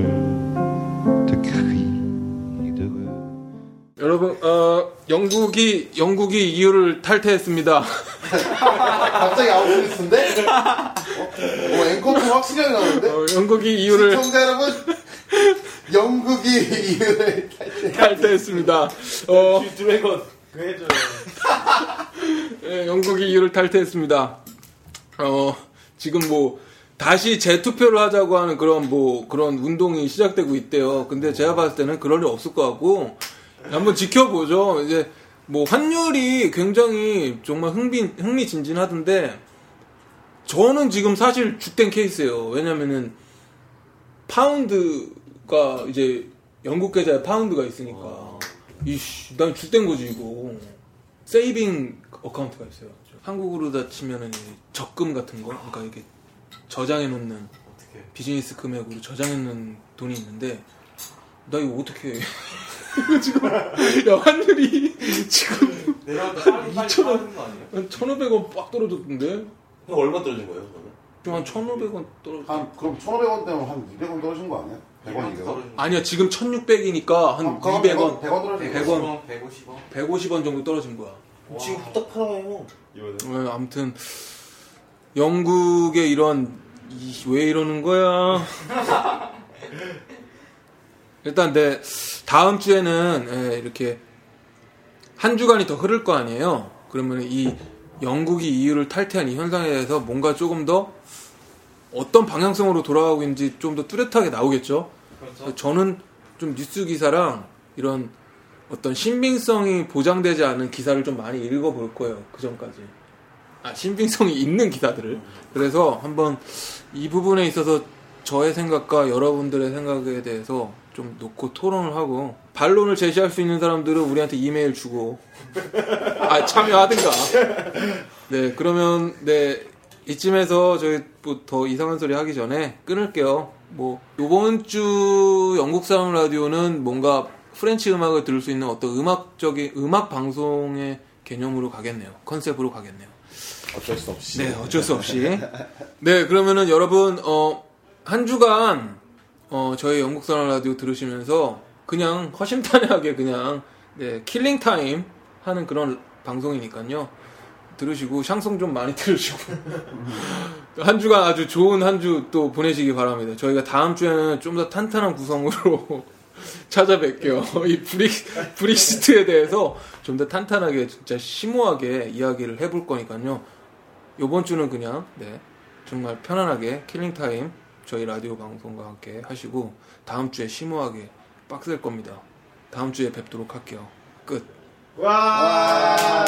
te crie de 여러분, 어, 영국이, 영국이 EU를 탈퇴했습니다. *laughs* 갑자기 아웃리스인데? 어? 어, 앵커도 확실하게 나오는데? 어, 영국이 EU를 시청자 여러분, 영국이 이유를 탈퇴했습니다. 어, 드래곤 그 해줘요. *laughs* 예, 영국이 EU를 탈퇴했습니다. 어, 지금 뭐, 다시 재투표를 하자고 하는 그런 뭐, 그런 운동이 시작되고 있대요. 근데 제가 봤을 때는 그럴 일 없을 것 같고, 한번 지켜보죠. 이제, 뭐, 환율이 굉장히 정말 흥미, 흥미진진하던데, 저는 지금 사실 좆된 케이스예요. 왜냐면은, 파운드가 이제, 영국 계좌에 파운드가 있으니까, 이씨, 난 좆된 거지, 이거. saving account가 있어요. 한국으로 다 치면은 이제 적금 같은 거, 그러니까 이게 저장해 놓는? 비즈니스 금액으로 저장해 놓는 돈이 있는데 나 이거 어떻게 해? *laughs* 이거 지금 야 환율이 지금 빨리 2,000원. 하는 거 아니에요? 한 1,500원 빡 떨어졌던데? 형 얼마 떨어진 거예요? 그러면? 좀한 1,500원 떨어졌 한, 그럼 1,500원 때문에 한 200원 떨어진 거 아니야? 100원, 200원? 아니야 지금 1,600이니까 한 200원, 100원, 100원 떨어진 거 100원. 150원. 150원 정도 떨어진 거야. 지금 후딱 팔아요. 이번에 어, 아무튼 영국의 이런 이- 왜 이러는 거야? 일단 내 다음 주에는 예, 이렇게 한 주간이 더 흐를 거 아니에요. 그러면 이 영국이 EU를 탈퇴한 이 현상에 대해서 뭔가 조금 더 어떤 방향성으로 돌아가고 있는지 좀 더 뚜렷하게 나오겠죠. 그렇죠. 저는 좀 뉴스 기사랑 이런 어떤 신빙성이 보장되지 않은 기사를 좀 많이 읽어볼 거예요. 그 전까지. 아, 신빙성이 있는 기사들을. 그래서 한번 이 부분에 있어서 저의 생각과 여러분들의 생각에 대해서 좀 놓고 토론을 하고 반론을 제시할 수 있는 사람들은 우리한테 이메일 주고. 아 참여하든가. 네 그러면 네 이쯤에서 저희 뭐 더 이상한 소리 하기 전에 끊을게요. 뭐 요번 주 영국사랑 라디오는 뭔가 French 음악을 들을 수 있는 어떤 음악적인 음악 방송의 개념으로 가겠네요. 컨셉으로 가겠네요 어쩔 수 없이. 네, 어쩔 수 없이. 네, 그러면은 여러분, 어, 한 주간, 어, 저희 영국사랑 라디오 들으시면서 그냥 허심탄회하게 그냥, 네, killing time 하는 그런 방송이니까요. 들으시고, 샹송 좀 많이 *laughs* 들으시고. 한 주간 아주 좋은 한 주 또 보내시기 바랍니다. 저희가 다음 주에는 좀 더 탄탄한 구성으로 *laughs* 찾아뵐게요. 이 브렉, 브렉시트에 대해서 좀 더 탄탄하게, 진짜 심오하게 이야기를 해볼 거니까요. 요번 주는 그냥 네 정말 편안하게 killing time 저희 라디오 방송과 함께 하시고 다음 주에 심오하게 빡셀 겁니다. 다음 주에 뵙도록 할게요. 끝. 와.